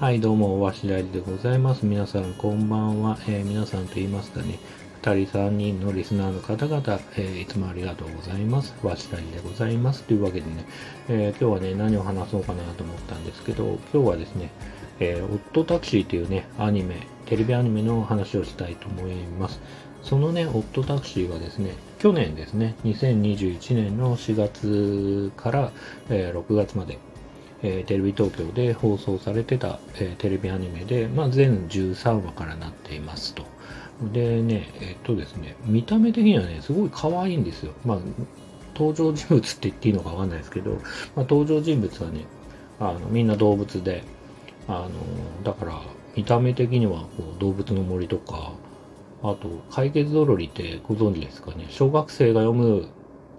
はい、どうも、わしらりでございます。皆さん、こんばんは。えー皆さんと言いますかね、2人、3人のリスナーの方々、えーいつもありがとうございます。わしらりでございます。というわけでね、えー今日はね、何を話そうかなと思ったんですけど、今日はですね、えーオットタクシーというね、アニメ、テレビアニメの話をしたいと思います。そのね、オットタクシーはですね、去年ですね、2021年の4月から、えー6月まで、えーテレビ東京で放送されてた、えーテレビアニメで、まあ、全13話からなっていますと。でね、えっとですね、見た目的にはね、すごい可愛いんですよ。まあ、登場人物って言っていいのかわかんないですけど、まあ、登場人物はね、あのみんな動物で、あのだから見た目的にはこう動物の森とか、あと、解決ぞろりってご存知ですかね。小学生が読む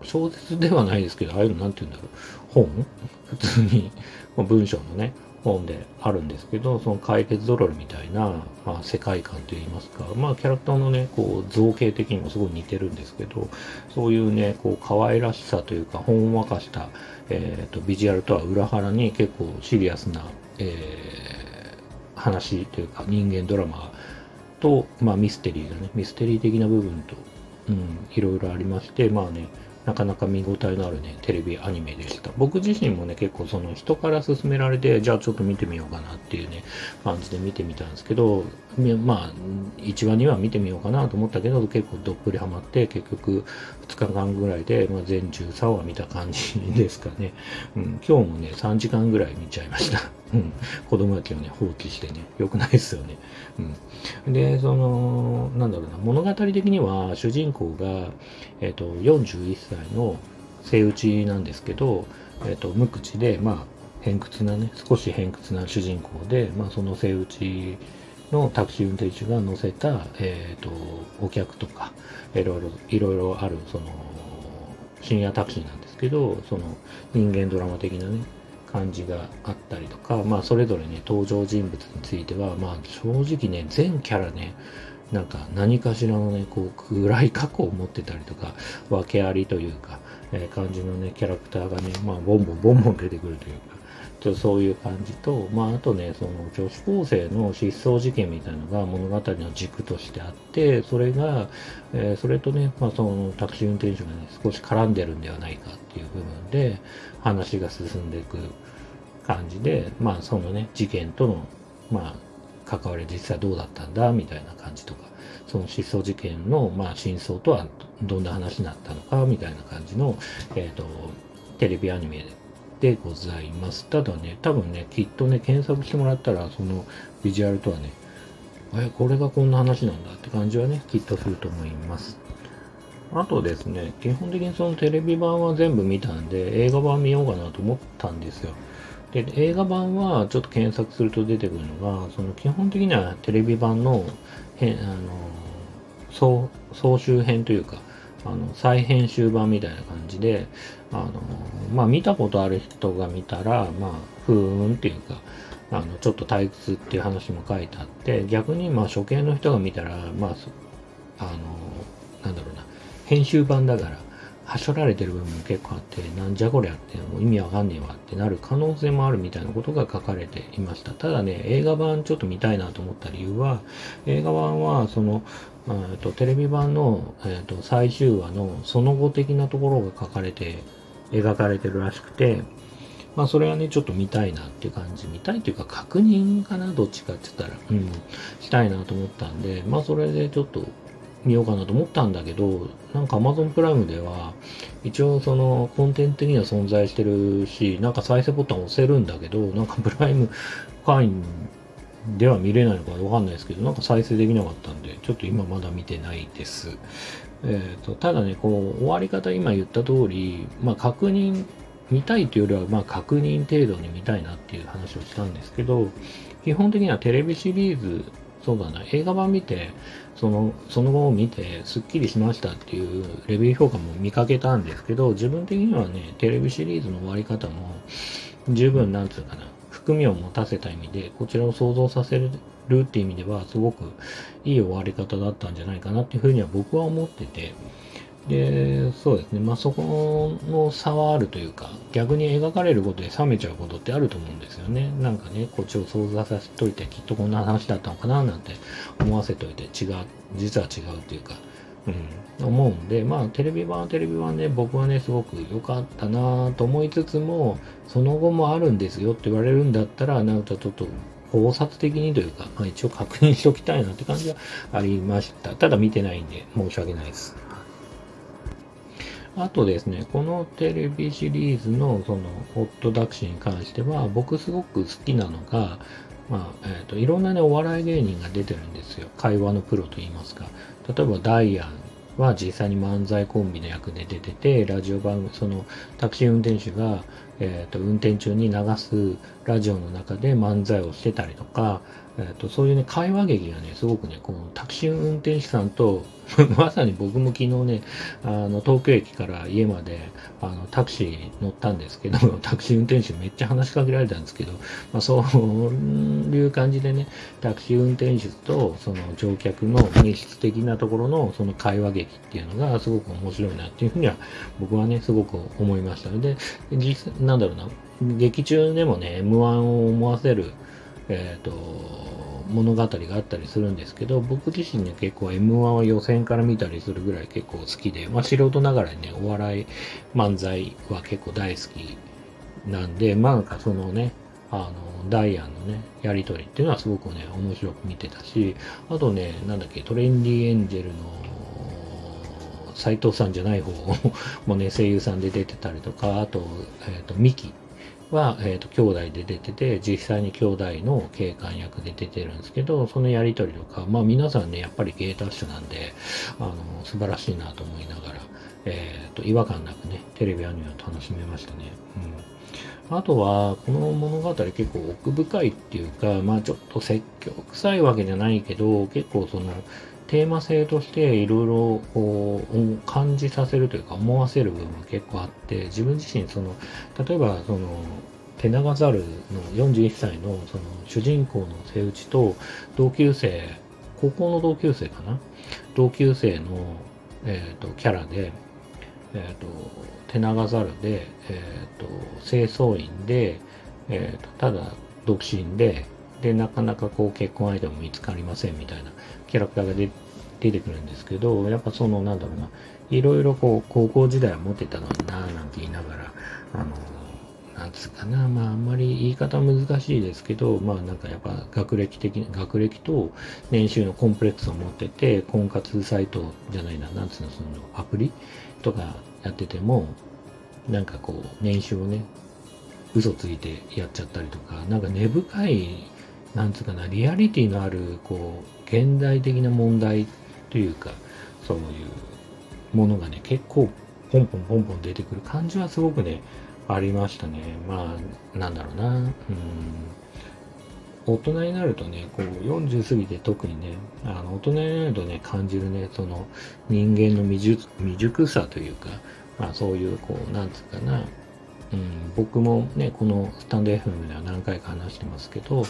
小説ではないですけど、ああいうのなんて言うんだろう。本？普通に、ま文章のね、本であるんですけど、その解決ぞろりみたいな、まあ、世界観といいますか、まあ、キャラクターのね、こう、造形的にもすごい似てるんですけど、そういうね、こう、可愛らしさというか、ほんわかした、えっ、と、ビジュアルとは裏腹に結構シリアスな、えー話というか、人間ドラマと、まあ、ミステリーがね、ミステリー的な部分と、うん、いろいろありまして、まあね、なかなか見応えのあるね、テレビアニメでした。僕自身もね、結構その人から勧められて、じゃあちょっと見てみようかなっていうね、感じで見てみたんですけど、まあ、1話には見てみようかなと思ったけど、結構どっぷりハマって、結局2日間ぐらいで、まあ、全13話見た感じですかね。うん、今日もね、3時間ぐらい見ちゃいました。うん、子供たちをね、放棄してね、良くないですよね。うん。で、その、なんだろうな、物語的には主人公が、えっ、と、41歳の生打ちなんですけど、えっ、と、無口で、まあ、偏屈なね、少し偏屈な主人公で、まあ、その生打ちのタクシー運転手が乗せた、えっ、と、お客とか、いろいろ、いろいろある、その、深夜タクシーなんですけど、その、人間ドラマ的なね、感じがあったりとか、まあ、それぞれね、登場人物については、まあ、正直ね、全キャラね、なんか何かしらのね、こう、暗い過去を持ってたりとか、訳ありというか、えー感じのね、キャラクターがね、まあ、ボンボンボンボン出てくるというか、ちょそういう感じと、まあ、あとね、その女子高生の失踪事件みたいなのが物語の軸としてあって、それが、えーそれとね、まあ、そのタクシー運転手がね、少し絡んでるんではないかっていう部分で、話が進んでいく感じで、まあ、そのね、事件との、まあ、関わり実際どうだったんだ、みたいな感じとか、その失踪事件の、まあ、真相とはどんな話になったのか、みたいな感じの、えっ、と、テレビアニメでございます。ただね、多分ね、きっとね、検索してもらったら、そのビジュアルとはね、え、これがこんな話なんだって感じはね、きっとすると思います。あとですね、基本的にそのテレビ版は全部見たんで、映画版見ようかなと思ったんですよ。で、映画版はちょっと検索すると出てくるのが、その基本的にはテレビ版の、へあの、総、総集編というか、あの、再編集版みたいな感じで、あの、まあ見たことある人が見たら、まあ、ふーんっていうか、あの、ちょっと退屈っていう話も書いてあって、逆にまあ初見の人が見たら、まあ、あの、なんだろうな、編集版だから、はしょられてる部分も結構あって、なんじゃこりゃって、もう意味わかんねえわってなる可能性もあるみたいなことが書かれていました。ただね、映画版ちょっと見たいなと思った理由は、映画版は、その、えーとテレビ版の、えーと最終話のその後的なところが書かれて、描かれてるらしくて、まあそれはね、ちょっと見たいなっていう感じ。見たいっていうか確認かな、どっちかって言ったら。うん。したいなと思ったんで、まあそれでちょっと見ようかなと思ったんだけど、なんか Amazon プライムでは、一応そのコンテンツ的には存在してるし、なんか再生ボタン押せるんだけど、なんかプライム会員では見れないのかわかんないですけど、なんか再生できなかったんで、ちょっと今まだ見てないです。えーと、ただね、こう、終わり方今言った通り、まあ確認、見たいというよりは、まあ確認程度に見たいなっていう話をしたんですけど、基本的にはテレビシリーズ、そうだな、映画版見て、その、その後を見て、すっきりしましたっていうレビュー評価も見かけたんですけど、自分的にはね、テレビシリーズの終わり方も、十分、なんつうかな、含みを持たせた意味で、こちらを想像させるっていう意味では、すごくいい終わり方だったんじゃないかなっていうふうには僕は思ってて、で、そうですね。まあ、そこの差はあるというか、逆に描かれることで冷めちゃうことってあると思うんですよね。なんかね、こっちを想像させといて、きっとこんな話だったのかななんて思わせといて、違う、実は違うというか、うん、思うんで、まあ、テレビ版はテレビ版で、僕はね、すごく良かったなと思いつつも、その後もあるんですよって言われるんだったら、なんかちょっと考察的にというか、まあ、一応確認しておきたいなって感じはありました。ただ見てないんで申し訳ないです。あとですね、このテレビシリーズのそのホットダクシーに関しては、僕すごく好きなのが、まあ、えっ、ー、と、いろんなね、お笑い芸人が出てるんですよ。会話のプロと言いますか。例えば、ダイアンは実際に漫才コンビの役で出てて、ラジオ番組、そのタクシー運転手が、えっ、ー、と、運転中に流すラジオの中で漫才をしてたりとか、えーと、そういうね、会話劇がね、すごくね、このタクシー運転手さんと、まさに僕も昨日ね、あの、東京駅から家まで、あの、タクシー乗ったんですけど、タクシー運転手めっちゃ話しかけられたんですけど、まあ、そういう感じでね、タクシー運転手と、その乗客の密室的なところの、その会話劇っていうのが、すごく面白いなっていうふうには、僕はね、すごく思いました。ので、実、なんだろうな、劇中でもね、M1 を思わせる、えっ、ー、と、物語があったりするんですけど、僕自身ね、結構 M1 は予選から見たりするぐらい結構好きで、まあ素人ながらにね、お笑い漫才は結構大好きなんで、まあなんかそのね、あの、ダイアンのね、やりとりっていうのはすごくね、面白く見てたし、あとね、なんだっけ、トレンディエンジェルの斎藤さんじゃない方もね、声優さんで出てたりとか、あと、えっ、ー、と、ミキは、えっ、ー、と、兄弟で出てて、実際に兄弟の警官役で出てるんですけど、そのやりとりとか、まあ皆さんね、やっぱり芸達者なんで、あの、素晴らしいなと思いながら、えっ、ー、と、違和感なくね、テレビアニメを楽しめましたね。うん。あとは、この物語結構奥深いっていうか、まあちょっと説教臭いわけじゃないけど、結構その、テーマ性としていろいろこう感じさせるというか思わせる部分が結構あって自分自身その例えばその手長猿の41歳のその主人公の瀬内と同級生高校の同級生かな？同級生の、えーと、キャラで、えーと、手長猿で、えーと、清掃員で、えー、とただ独身ででなかなかこう結婚相手も見つかりませんみたいな。キャラクターが出てくるんですけど、やっぱその、なんだろうな、いろいろこう、高校時代は持ってたのになぁなんて言いながら、あの、なんつうかな、まああんまり言い方難しいですけど、まあなんかやっぱ学歴的、学歴と年収のコンプレックスを持ってて、婚活サイトじゃないな、なんつうの、そのアプリとかやってても、なんかこう、年収をね、嘘ついてやっちゃったりとか、なんか根深い、なんつうかな、リアリティのある、こう、現代的な問題というか、そういうものがね、結構ポンポンポンポン出てくる感じはすごくね、ありましたね。まあ、なんだろうな。うん。大人になるとね、こう40過ぎて特にね、あの大人になるとね、感じるね、その人間の未熟未熟さというか、まあそういう、こう、なんつうかな、うん、僕もね、このスタンド FM では何回か話してますけど、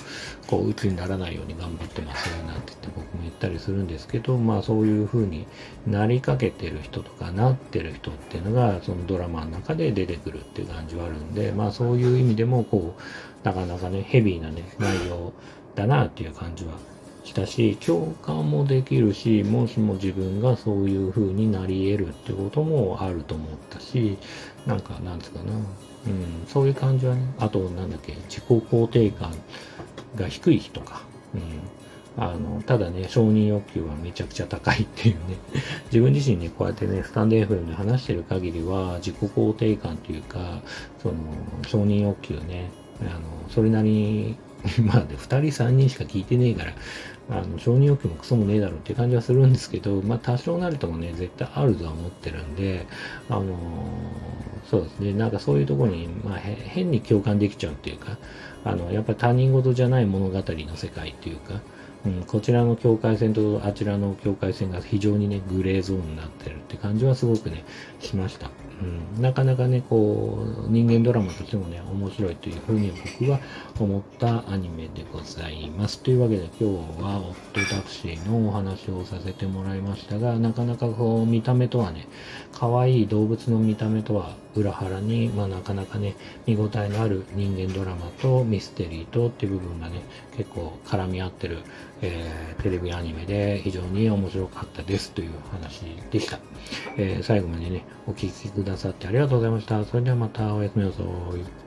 こう、鬱にならないように頑張ってますなんて言って僕も言ったりするんですけど、まあそういう風になりかけてる人とかなってる人っていうのが、そのドラマの中で出てくるっていう感じはあるんで、まあそういう意味でも、こう、なかなかね、ヘビーなね、内容だなっていう感じはしたし、共感もできるし、もしも自分がそういう風になり得るってこともあると思ったし、なんか、なんつうかな、うん、そういう感じはね、あと、なんだっけ、自己肯定感が低い人か、うん、あの、ただね、承認欲求はめちゃくちゃ高いっていうね、自分自身ね、こうやってね、スタンド FM で話してる限りは、自己肯定感というか、その、承認欲求ね、あの、それなりに、まあね、二人三人しか聞いてねえから、あの、承認欲求もクソもねえだろうって感じはするんですけど、まあ多少なりともね、絶対あるとは思ってるんで、あのそうですね、なんかそういうとこに、まあ変に共感できちゃうっていうか、あの、やっぱり他人事じゃない物語の世界っていうか、うん、こちらの境界線とあちらの境界線が非常にね、グレーゾーンになってるって感じはすごくね、しました。うん、なかなかね、こう、人間ドラマとしてもね、面白いというふうに僕は思ったアニメでございます。というわけで今日はオットタクシーのお話をさせてもらいましたが、なかなかこう、見た目とはね、可愛い動物の見た目とは裏腹に、まあなかなかね、見応えのある人間ドラマとミステリーとっていう部分がね、結構絡み合ってる、えー、テレビアニメで非常に面白かったですという話でした。えー、最後までね、お聴きくださいださってありがとうございました。それではまたおやすみなさい。